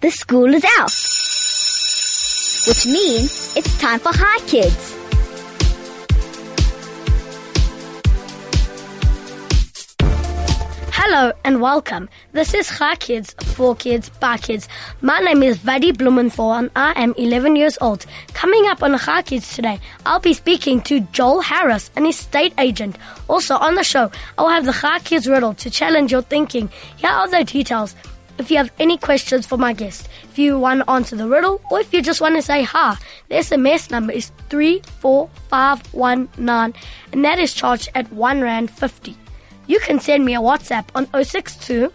The school is out. Which means it's time for Chai Kids. Hello and welcome. This is Chai Kids, for kids, by kids. My name is Vadi Blumenthal and I am 11 years old. Coming up on Chai Kids today, I'll be speaking to Joel Harris, an estate agent. Also on the show, I'll have the Chai Kids riddle to challenge your thinking. Here are the details. If you have any questions for my guest, if you want to answer the riddle, or if you just want to say hi, the SMS number is 34519 and that is charged at 1 Rand 50. You can send me a WhatsApp on 062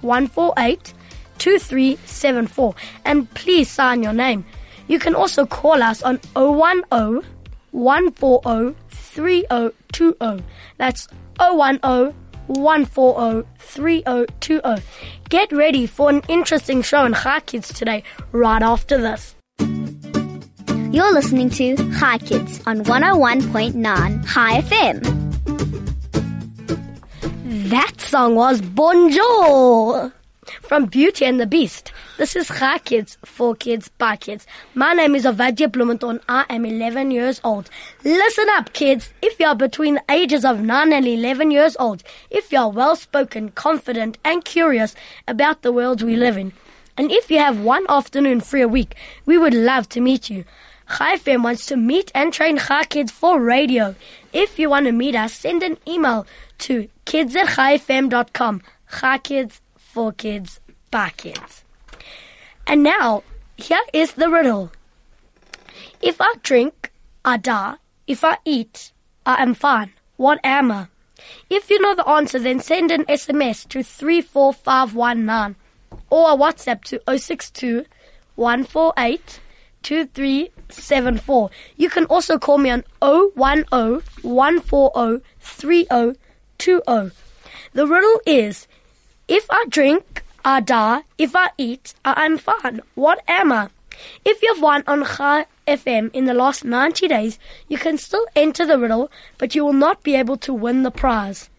148 2374 and please sign your name. You can also call us on 010 140 3020. That's 010 140 3020. Get ready for an interesting show in Chai Kids today, right after this. You're listening to Chai Kids on 101.9 Chai FM. That song was Bonjour from Beauty and the Beast. This is Chai Kids, for kids, by kids. My name is Ovadia Blumenthal. I am 11 years old. Listen up, kids. If you are between the ages of 9 and 11 years old, if you are well spoken, confident, and curious about the world we live in, and if you have one afternoon free a week, we would love to meet you. Chai FM wants to meet and train Chai Kids for radio. If you want to meet us, send an email to kids at chaifm.com. Chai Kids, for kids, by kids. And now, here is the riddle. If I drink, I die. If I eat, I am fine. What am I? If you know the answer, then send an SMS to 34519 or a WhatsApp to 062 148 2374. You can also call me on 010 140 3020. The riddle is if I drink, I die. If I eat, I am fine. What am I? If you've won on Chai FM in the last 90 days, you can still enter the riddle, but you will not be able to win the prize.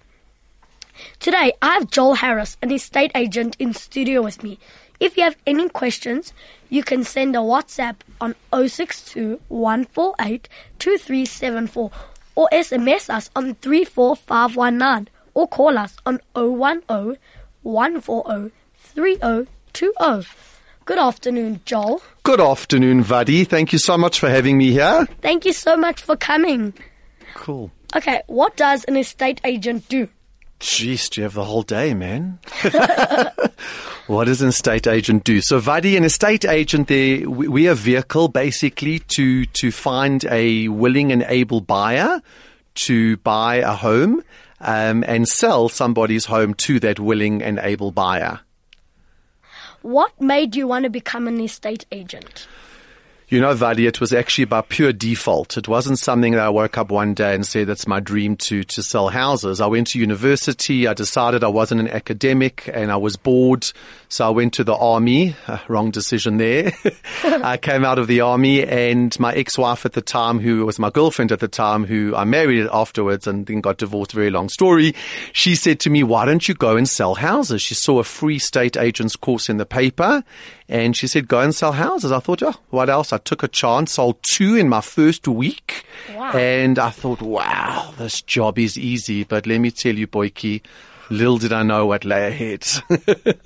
Today, I have Joel Harris, an estate agent, in studio with me. If you have any questions, you can send a WhatsApp on 062 148 2374 or SMS us on 34519 or call us on 010 140 3020. Good afternoon, Joel. Good afternoon, Vadi. Thank you so much for having me here. Thank you so much for coming. Cool. Okay, what does an estate agent do? Jeez, do you have the whole day, man? what does an estate agent do? So, Vadi, an estate agent, there we, we are a vehicle basically to to find a willing and able buyer to buy a home um, and sell somebody's home to that willing and able buyer. What made you want to become an estate agent? You know, Vadi, it was actually by pure default. It wasn't something that I woke up one day and said that's my dream to, to sell houses. I went to university. I decided I wasn't an academic and I was bored. So I went to the army. Uh, wrong decision there. I came out of the army and my ex-wife at the time, who was my girlfriend at the time, who I married afterwards and then got divorced. Very long story. She said to me, why don't you go and sell houses? She saw a free state agent's course in the paper and she said, go and sell houses. I thought, oh, what else? I took a chance, sold two in my first week. Wow. And I thought, wow, this job is easy. But let me tell you, Boyki, little did I know what lay ahead.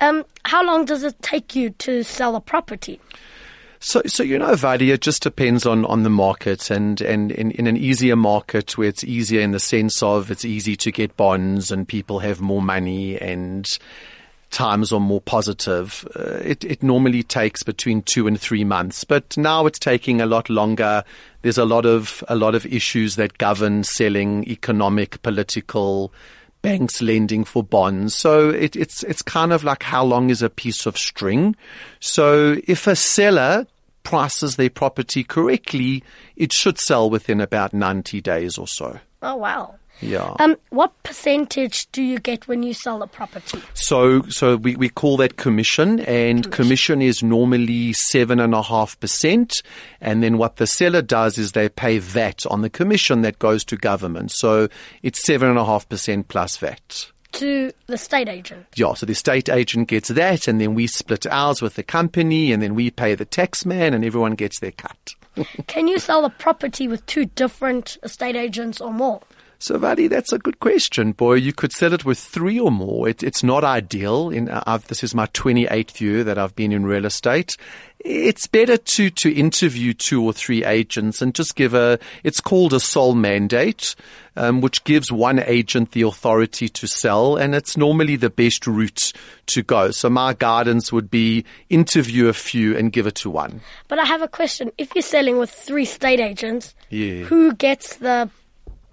Um, how long does it take you to sell a property? So, so you know, Vadi, it just depends on, on the market, and and in, in an easier market where it's easier in the sense of it's easy to get bonds and people have more money and times or more positive. Uh, it it normally takes between two and three months, but now it's taking a lot longer. There's a lot of a lot of issues that govern selling, economic, political banks lending for bonds. So it, it's it's kind of like how long is a piece of string. So if a seller prices their property correctly, it should sell within about 90 days or so. Oh wow. Yeah. Um, what percentage do you get when you sell a property? So, so we, we call that commission, and commission, is normally seven and a half percent. And then what the seller does is they pay VAT on the commission that goes to government. So it's seven and a half percent plus VAT. to the state agent. Yeah, so the estate agent gets that, and then we split ours with the company, and then we pay the tax man, and everyone gets their cut. Can you sell a property with two different estate agents or more? So, Vali, that's a good question, boy. You could sell it with three or more. It, it's not ideal. In, uh, I've, this is my 28th year that I've been in real estate. It's better to, to interview two or three agents and just give a, it's called a sole mandate, um, which gives one agent the authority to sell. And it's normally the best route to go. So my guidance would be interview a few and give it to one. But I have a question. If you're selling with three state agents, Yeah. who gets the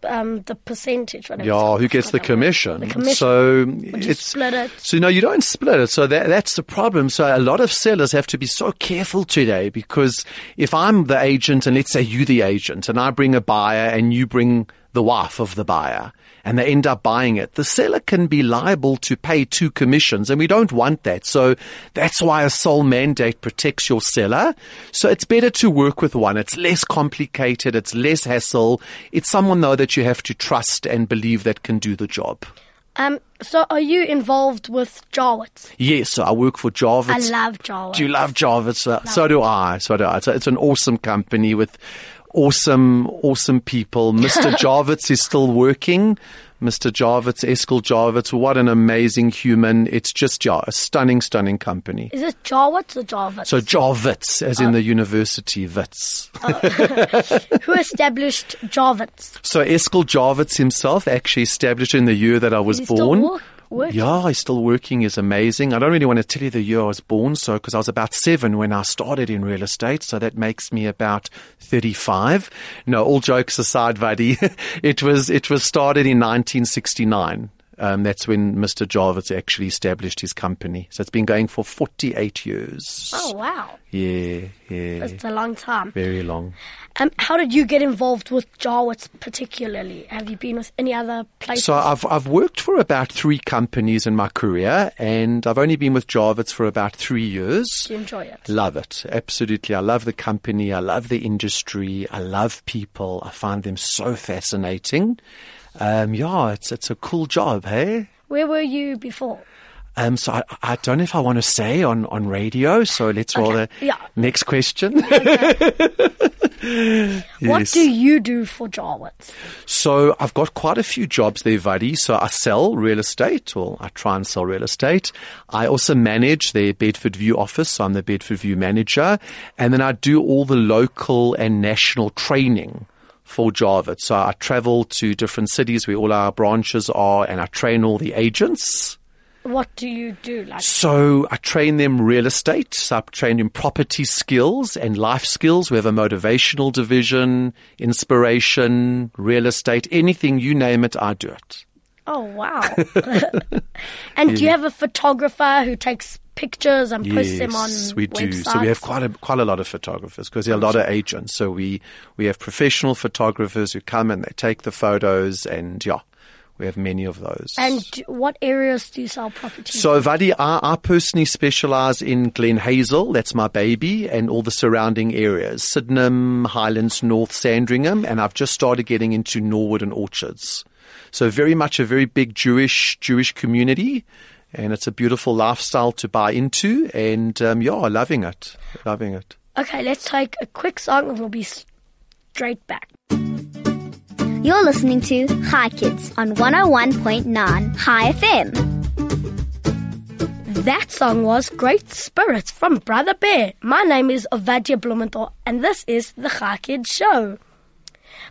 um, the percentage? Yeah, who gets the I don't know. commission? The commission. So it's split it? So no, you don't split it. So that, that's the problem. So a lot of sellers have to be so careful today because if I'm the agent and let's say you the agent and I bring a buyer and you bring the wife of the buyer and they end up buying it, the seller can be liable to pay two commissions and we don't want that. So that's why a sole mandate protects your seller. So it's better to work with one. It's less complicated. It's less hassle. It's someone though that you have to trust and believe that can do the job. Um, so are you involved with Jawitz? Yes, so I work for Jawitz. I love Jawitz. Do you love Jawitz? Uh, so do I. So do I. So it's an awesome company with awesome, awesome people. Mr. Jawitz is still working. Mr. Jawitz, Herschel Jawitz, what an amazing human. It's just yeah, a stunning, stunning company. Is it Jarvitz or Jarvitz? So Jawitz, as in oh. the university Wits. Oh. Who established Jawitz? So Herschel Jawitz himself actually established in the year that I was Is he still born. Yeah, he's still working. is amazing. I don't really want to tell you the year I was born, so because I was about seven when I started in real estate, so that makes me about thirty-five. No, all jokes aside, Vadi, it was it was started in 1969. Um, that's when Mr. Jawitz actually established his company. So it's been going for 48 years. Oh wow, Yeah, yeah, that's a long time. very long. Um, how did you get involved with Jawitz particularly? Have you been with any other places? So I've I've worked for about three companies in my career, and I've only been with Jawitz for about three years. Do you enjoy it? Love it, absolutely. I love the company. I love the industry. I love people. I find them so fascinating. Um, yeah, it's it's a cool job, hey. Where were you before? Um, so I, I don't know if I want to say on, on radio. So let's roll the yeah. next question. What Yes. do you do for Jawitz? So I've got quite a few jobs there, Vadi. So I sell real estate, or I try and sell real estate. I also manage their Bedfordview office. So I'm the Bedfordview manager. And then I do all the local and national training for Jawitz. So I travel to different cities where all our branches are and I train all the agents. What do you do? Like, So I train them real estate. So I train them property skills and life skills. We have a motivational division, inspiration, real estate, anything you name it, I do it. Oh wow! and do you have a photographer who takes pictures and posts them on we do. websites? So we have quite a quite a lot of photographers because there are a lot of agents. So we we have professional photographers who come and they take the photos, and yeah, we have many of those. And what areas do you sell property? So, Vadi, I, I personally specialize in Glenhazel, that's my baby, and all the surrounding areas Sydenham, Highlands, North, Sandringham, and I've just started getting into Norwood and Orchards. So, very much a very big Jewish Jewish community, and it's a beautiful lifestyle to buy into, and um, yeah, loving it, loving it. okay, let's take a quick song and we'll be straight back. You're listening to Chai Kids on 101.9 Chai FM. That song was Great Spirits from Brother Bear. My name is Ovadia Blumenthal and this is the Chai Kids Show.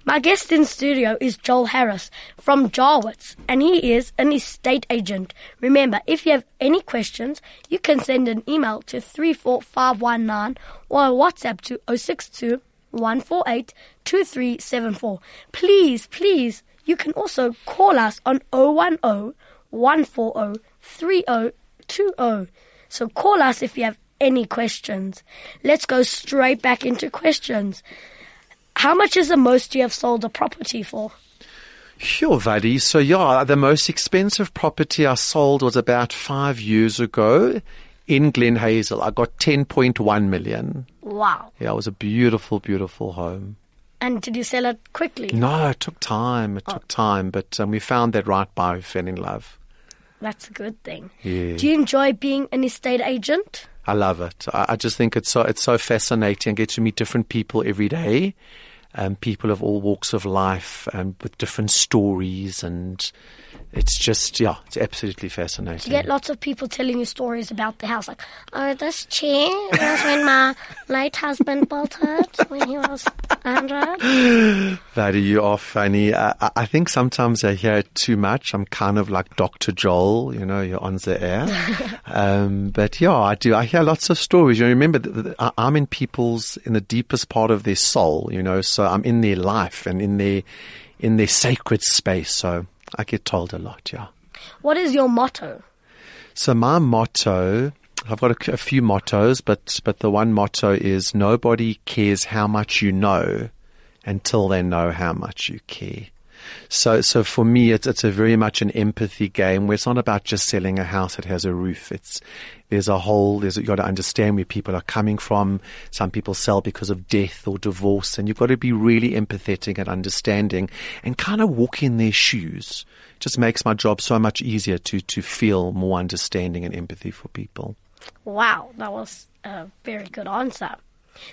My guest in studio is Joel Harris from Jawitz and he is an estate agent. Remember, if you have any questions, you can send an email to 34519 or WhatsApp to 062 148 2374. Please, please, you can also call us on 010 140 3020. So call us if you have any questions. Let's go straight back into questions. How much is the most you have sold a property for? Sure, Vadi. So yeah, the most expensive property I sold was about five years ago in Glenhazel. I got 10.1 million. Wow. Yeah, it was a beautiful, beautiful home. And did you sell it quickly? No, it took time. It took time, but um, we found that right buyer who fell in love. That's a good thing. Yeah. Do you enjoy being an estate agent? I love it. I, I just think it's so it's so fascinating. I get to meet different people every day, um, people of all walks of life, um, with different stories, and it's just yeah, it's absolutely fascinating. You get lots of people telling you stories about the house, like, oh, this chair was when my late husband built it when he was 100. Vadi, you are funny. I, I- think sometimes I hear it too much. I'm kind of like Dr. Joel, you know, you're on the air. um, but yeah, I do. I hear lots of stories. You know, remember, that I'm in people's, in the deepest part of their soul, you know, so I'm in their life and in their, in their sacred space. So I get told a lot, yeah. What is your motto? So my motto, I've got a, a few mottos, but but the one motto is nobody cares how much you know until they know how much you care. So so for me, it's it's a very much an empathy game where it's not about just selling a house that has a roof. It's there's a whole there's you got to understand where people are coming from. Some people sell because of death or divorce, and you've got to be really empathetic and understanding and kind of walk in their shoes It just makes my job so much easier to to feel more understanding and empathy for people. Wow, that was a very good answer.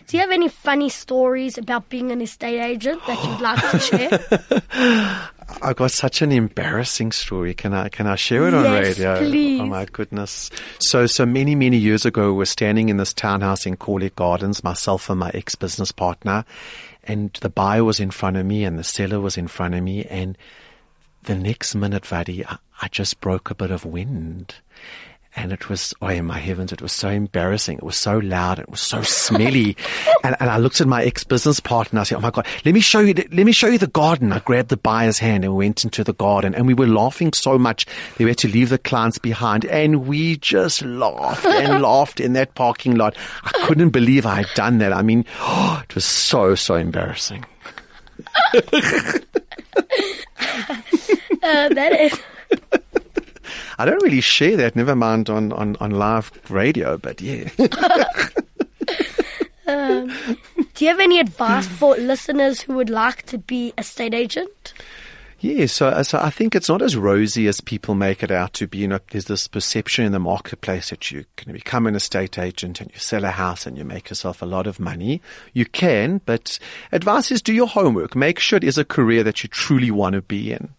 Do you have any funny stories about being an estate agent that you'd like to share? I've got such an embarrassing story. Can I can I share it on Yes, radio? Oh please. Oh my goodness. So so many, many years ago we we're standing in this townhouse in Corlett Gardens, myself and my ex business partner, and the buyer was in front of me and the seller was in front of me and the next minute, Vadi, I, I just broke a bit of wind. And it was, oh my heavens, it was so embarrassing. It was so loud. It was so smelly. and, and I looked at my ex-business partner and I said, oh my God, let me show you, let me show you the garden. I grabbed the buyer's hand and went into the garden and we were laughing so much that we had to leave the clients behind and we just laughed and laughed in that parking lot. I couldn't believe I had done that. I mean, it was so, so embarrassing. Uh, that is. I don't really share that, never mind on, on, on live radio, but yeah. Um, do you have any advice for listeners who would like to be a state agent? Yeah, so, so I think it's not as rosy as people make it out to be. You know, there's this perception in the marketplace that you can become an estate agent and you sell a house and you make yourself a lot of money. You can, but advice is do your homework. Make sure it is a career that you truly want to be in.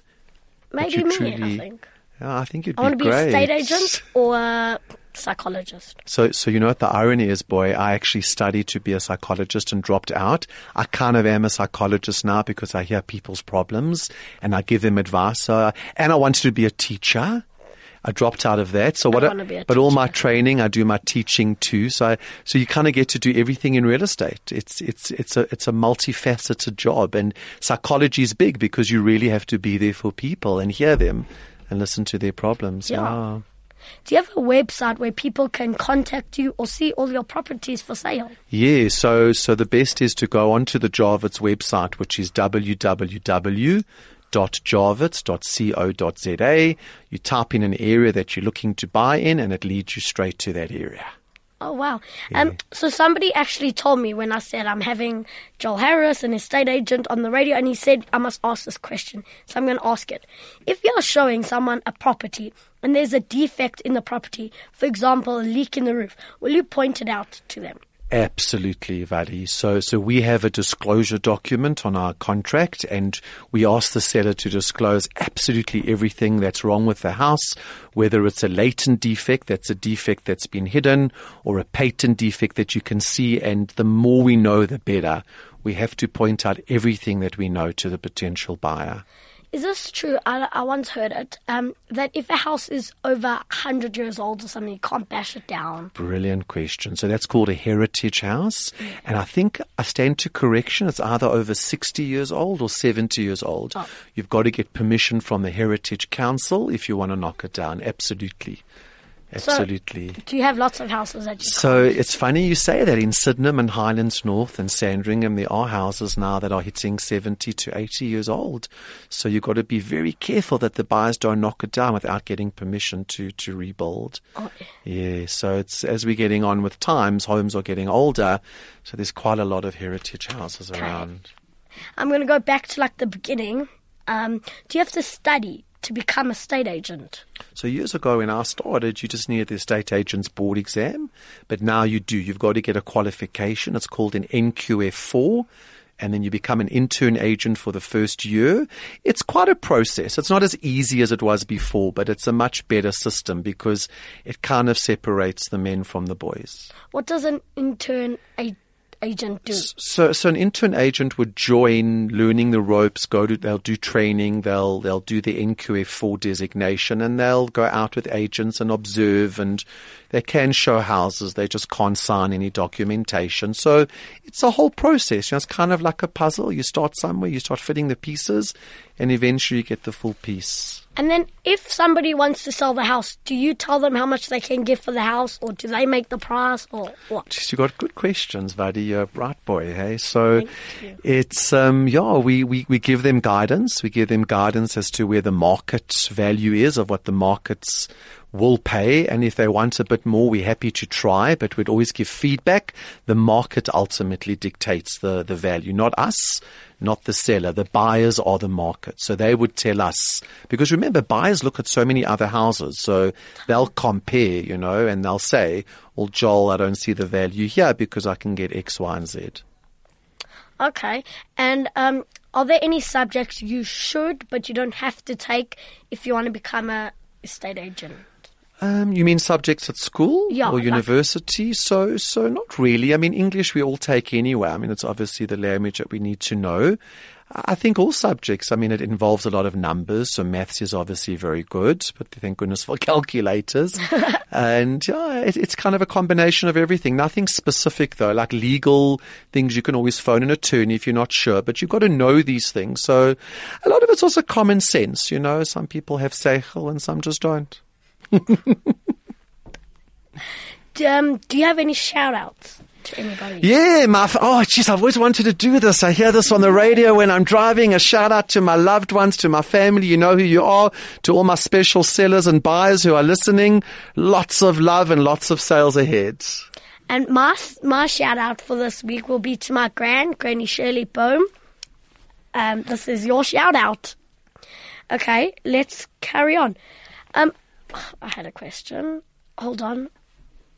Maybe me, I think. Yeah, I think you'd I want to be a state agent or a psychologist. So, so you know what the irony is, boy? I actually studied to be a psychologist and dropped out. I kind of am a psychologist now because I hear people's problems and I give them advice. So, and I wanted to be a teacher. I dropped out of that. So what? wanna be a but all my training, I do my teaching too. So, I, so you kind of get to do everything in real estate. It's it's it's a it's a multifaceted job, and psychology is big because you really have to be there for people and hear them and listen to their problems. Yeah. yeah. Do you have a website where people can contact you or see all your properties for sale? Yeah, so so the best is to go onto the Jawitz website, which is www.jawitz.co.za. You type in an area that you're looking to buy in, and it leads you straight to that area. Oh wow! Um, so somebody actually told me when I said I'm having Joel Harris, an estate agent, on the radio, and he said I must ask this question. So I'm going to ask it. If you're showing someone a property and there's a defect in the property, for example, a leak in the roof, will you point it out to them? Absolutely, Vali. So, so we have a disclosure document on our contract and we ask the seller to disclose absolutely everything that's wrong with the house, whether it's a latent defect, that's a defect that's been hidden, or a patent defect that you can see. And the more we know, the better. We have to point out everything that we know to the potential buyer. Is this true? I, I once heard it um, that if a house is over 100 years old or something, you can't bash it down. Brilliant question. So that's called a heritage house. And I think I stand to correction. It's either over 60 years old or 70 years old. Oh. You've got to get permission from the Heritage Council if you want to knock it down. Absolutely. Absolutely. Do you have lots of houses that you So it's funny you say that in Sydenham and Highlands North and Sandringham, there are houses now that are hitting 70 to 80 years old. So you've got to be very careful that the buyers don't knock it down without getting permission to, to rebuild. Oh, Yeah, so it's as we're getting on with times, homes are getting older, so there's quite a lot of heritage houses around. I'm going to go back to like the beginning. Um, do you have to study to become a state agent? So years ago when I started, you just needed the estate agent's board exam, but now you do. You've got to get a qualification. It's called an NQF4. And then you become an intern agent for the first year. It's quite a process. It's not as easy as it was before, but it's a much better system because it kind of separates the men from the boys. What does an intern a- agent do? So, so an intern agent would join, learning the ropes. Go to, they'll do training. They'll they'll do the NQF4 designation, and they'll go out with agents and observe. And they can show houses. They just can't sign any documentation. So it's a whole process. You know, it's kind of like a puzzle. You start somewhere, you start fitting the pieces, and eventually you get the full piece. And then if somebody wants to sell the house, do you tell them how much they can give for the house or do they make the price or what? You got good questions, Vadi. You're a bright boy, hey? So it's, um, yeah, we, we, we give them guidance. We give them guidance as to where the market value is of what the markets will pay. And if they want a bit more, we're happy to try, but we'd always give feedback. The market ultimately dictates the, the value, not us, not the seller. The buyers are the market. So they would tell us, because remember, buyers look at so many other houses. So they'll compare, you know, and they'll say, well, Joel, I don't see the value here because I can get X, Y, and Z. Okay. And um, are there any subjects you should but you don't have to take if you want to become a estate agent? Um, you mean subjects at school Yeah, or like- university? So, so not really. I mean, English we all take anyway. I mean, it's obviously the language that we need to know. I think all subjects. I mean, it involves a lot of numbers. So maths is obviously very good, but thank goodness for calculators. and yeah, it, it's kind of a combination of everything. Nothing specific though, like legal things. You can always phone an attorney if you're not sure, but you've got to know these things. So a lot of it's also common sense. You know, some people have seichel and some just don't. Do, um, do you have any shout outs to anybody? Yeah, my f- oh, jeez, I've always wanted to do this. I hear this on the radio when I'm driving. A shout out to my loved ones, to my family. You know who you are. To all my special sellers and buyers who are listening. Lots of love and lots of sales ahead. And my my shout out for this week will be to my grand, Granny Shirley Bohm. Um, this is your shout out. Okay, let's carry on. Um, I had a question. Hold on.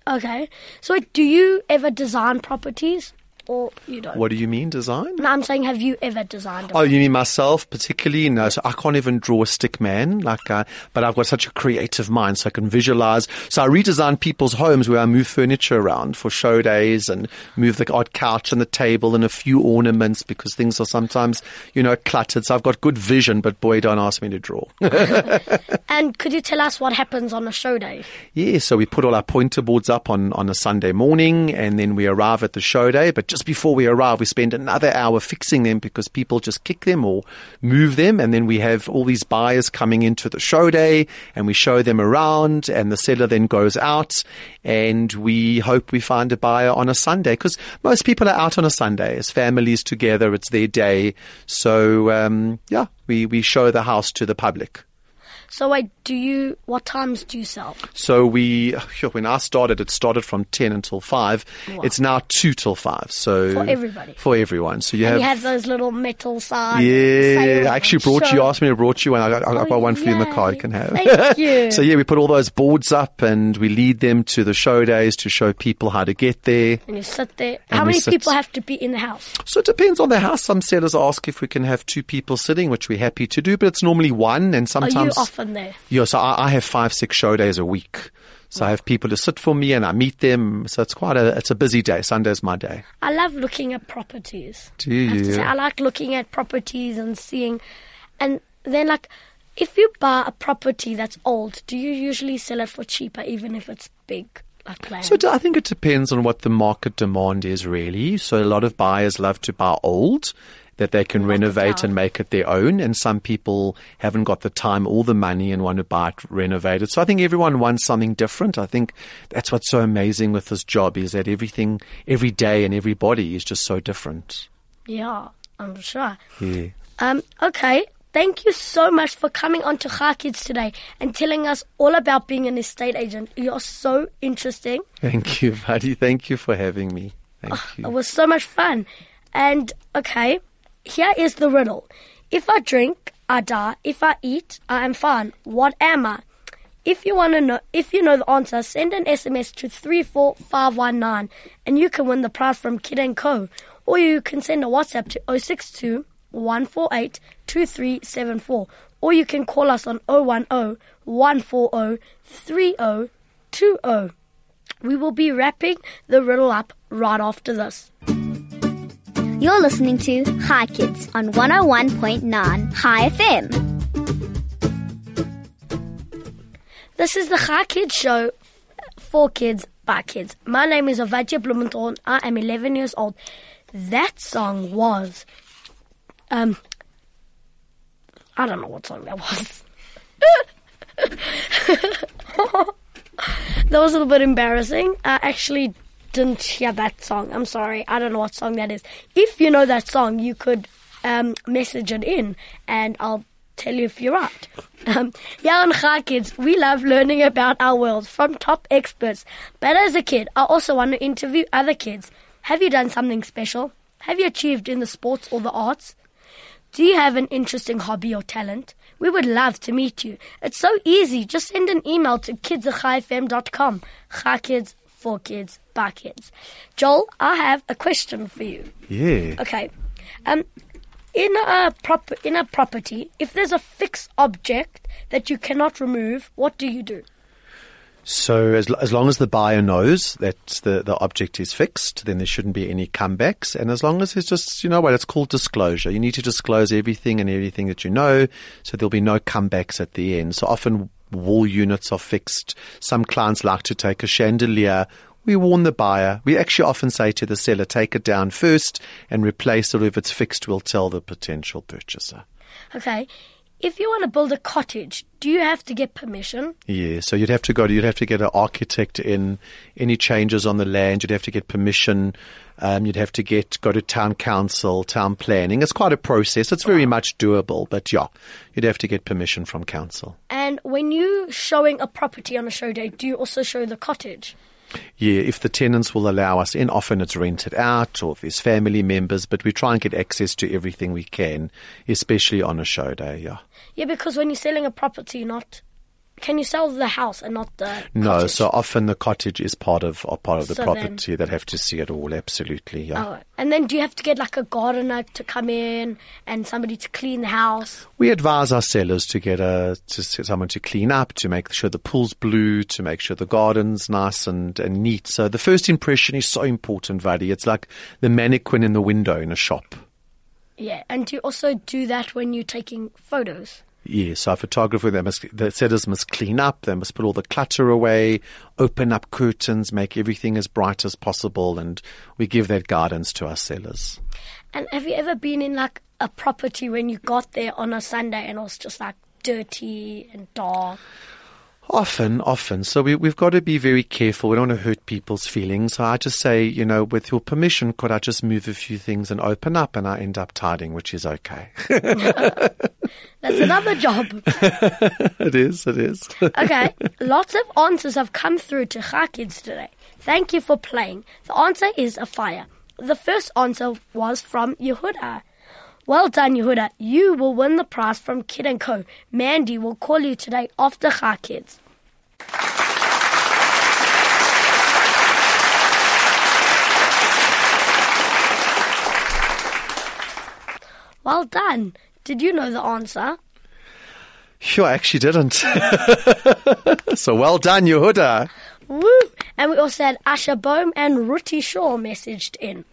Okay, so do you ever design properties, or you don't? What do you mean, design? No, I'm saying, have you ever designed? Oh, you mean myself particularly? No, so I can't even draw a stick man, like, uh, but I've got such a creative mind, so I can visualize. So I redesign people's homes where I move furniture around for show days and move the odd couch and the table and a few ornaments because things are sometimes, you know, cluttered. So I've got good vision, but boy, don't ask me to draw. And could you tell us what happens on a show day? Yeah, so we put all our pointer boards up on, on a Sunday morning and then we arrive at the show day. But just before we arrive, we spend another hour fixing them because people just kick them or move them. And then we have all these buyers coming into the show day and we show them around and the seller then goes out and we hope we find a buyer on a Sunday because most people are out on a Sunday as families together. It's their day. So, um, yeah, we, we show the house to the public. So wait, do you? What times do you sell? So we, when I started, it started from 10 until 5. Wow. It's now 2 till 5. So For everybody. For everyone. So you And have, you have those little metal signs. yeah, I actually brought you, show. asked me to brought you one. I got, I got Oh, one for you in the car you can have. Thank you. so yeah, we put all those boards up and we lead them to the show days to show people how to get there. And you sit there. How many sit- people have to be in the house? So it depends on the house. Some sellers ask if we can have two people sitting, which we're happy to do, but it's normally one and sometimes. You there? Yeah, so I, I have five, six show days a week. So I have people to sit for me and I meet them. So it's quite a, it's a busy day. Sunday's my day. I love looking at properties. Do I have to say, I like looking at properties and seeing, and then like, if you buy a property that's old, do you usually sell it for cheaper, even if it's big, like? So I think it depends on what the market demand is really. So a lot of buyers love to buy old that they can renovate and make it their own. And some people haven't got the time or the money and want to buy it renovated. So I think everyone wants something different. I think that's what's so amazing with this job is that everything, every day and everybody is just so different. yeah, I'm sure. Yeah. Um, okay. Thank you so much for coming on to Chai Kids today and telling us all about being an estate agent. You're so interesting. Thank you, buddy. Thank you for having me. Thank It you. was so much fun. And okay, here is the riddle. If I drink I die. If I eat, I am fine. What am I? If you want to know, if you know the answer, send an SMS to 34519 and you can win the prize from Kid & Co. Or you can send a WhatsApp to 062 148 2374. Or you can call us on 010 140 3020. We will be wrapping the riddle up right after this. You're listening to Chai Kids on 101.9 Chai FM. This is the Chai Kids show for kids by kids. My name is Ovadia Blumenthal. I am 11 years old. That song was, um, I don't know what song that was. that was a little bit embarrassing. I actually didn't hear that song. I'm sorry. I don't know what song that is. If you know that song, you could um, message it in and I'll tell you if you're right. Um, yeah, on Chai Kids, we love learning about our world from top experts. But as a kid, I also want to interview other kids. Have you done something special? Have you achieved in the sports or the arts? Do you have an interesting hobby or talent? We would love to meet you. It's so easy. Just send an email to kids at chaifm.com. Chai Kids, for kids, by kids. Joel, I have a question for you. Yeah. Okay. Um, in a prop in a property, if there's a fixed object that you cannot remove, what do you do? So as, as long as the buyer knows that the, the object is fixed, then there shouldn't be any comebacks. And as long as it's just, you know what, it's called disclosure. You need to disclose everything and everything that you know, so there'll be no comebacks at the end. So often wall units are fixed. Some clients like to take a chandelier. We warn the buyer. We actually often say to the seller, take it down first and replace it. If it's fixed, we'll tell the potential purchaser. Okay. If you want to build a cottage, do you have to get permission? Yeah, so you'd have to go. You'd have to get an architect in. Any changes on the land, you'd have to get permission. Um, you'd have to get go to town council, town planning. It's quite a process. It's very much doable, but yeah, you'd have to get permission from council. And when you showing a property on a show day, do you also show the cottage? Yeah, if the tenants will allow us in, often it's rented out or if there's family members, but we try and get access to everything we can, especially on a show day, yeah. Yeah, because when you're selling a property, you're not can you sell the house and not the No, cottage? so often the cottage is part of or part of the So property. They'd have to see it all, absolutely, yeah. Oh, and then do you have to get like a gardener to come in and somebody to clean the house? We advise our sellers to get a to someone to clean up, to make sure the pool's blue, to make sure the garden's nice and, and neat. So the first impression is so important, Vadi. It's like the mannequin in the window in a shop. Yeah, and you also do that when you're taking photos? Yes, our photographer, they must, the setters must clean up, they must put all the clutter away, open up curtains, make everything as bright as possible, and we give that guidance to our sellers. And have you ever been in like a property when you got there on a Sunday and it was just like dirty and dark? Often, often. So we, we've got to be very careful. We don't want to hurt people's feelings. So I just say, you know, with your permission, could I just move a few things and open up? And I end up tidying, which is okay. That's another job. it is, it is. Okay, lots of answers have come through to Chai Kids today. Thank you for playing. The answer is a fire. The first answer was from Yehuda. Well done, Yehuda. You will win the prize from Kid & Co. Mandy will call you today after Chai Kids. Well done. Did you know the answer? Sure, I actually didn't. so well done, Yehuda. Woo! And we also had Asha Bohm and Ruti Shaw messaged in.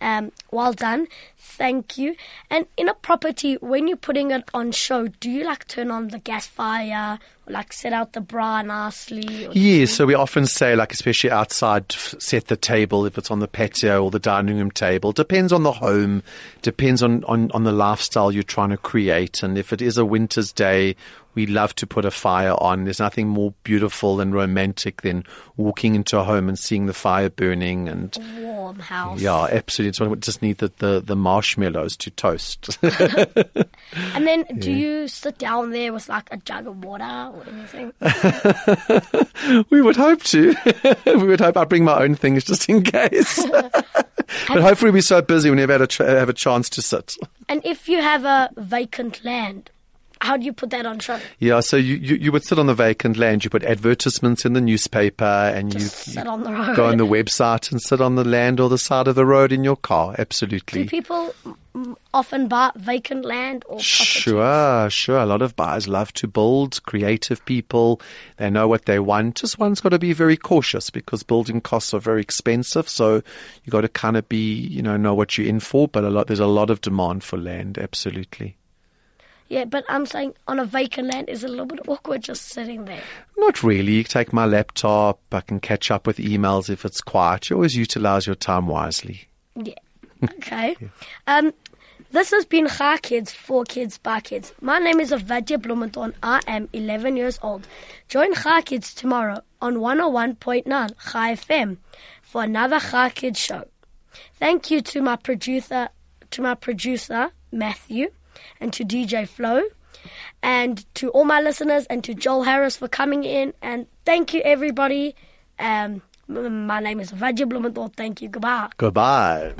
Um, well done. Thank you. And in a property, when you're putting it on show, do you like turn on the gas fire or like set out the bra nicely? Yeah, so we often say, like, especially outside, set the table if it's on the patio or the dining room table. Depends on the home, depends on, on, on the lifestyle you're trying to create. And if it is a winter's day, we love to put a fire on. There's nothing more beautiful and romantic than walking into a home and seeing the fire burning. And warm house. yeah, absolutely. So we just need the, the, the marshmallows to toast. And then do you sit down there with like a jug of water or anything? we would hope to. we would hope I bring my own things just in case. but hopefully we're so busy we never had a ch- have a chance to sit. and if you have a vacant land, how do you put that on show? Yeah, so you, you, you would sit on the vacant land, you put advertisements in the newspaper, and Just you, sit you on the road. go on the website and sit on the land or the side of the road in your car. Absolutely. Do people often buy vacant land or property? Sure, sure. A lot of buyers love to build, creative people. They know what they want. Just one's got to be very cautious because building costs are very expensive. So you got to kind of be, you know, know what you're in for. But a lot, there's a lot of demand for land. Absolutely. Yeah, but I'm saying on a vacant land is a little bit awkward just sitting there. Not really. You take my laptop. I can catch up with emails if it's quiet. You always utilize your time wisely. Yeah. Okay. Um, this has been Chai Kids for Kids by Kids. My name is Ovadia Blumenthal. I am 11 years old. Join Chai Kids tomorrow on 101.9 Chai FM for another Chai Kids show. Thank you to my producer, to my producer Matthew, and to DJ Flo, and to all my listeners, and to Joel Harris for coming in. And thank you everybody. Um, my name is Ovadia Blumenthal. Thank you. Goodbye. Goodbye.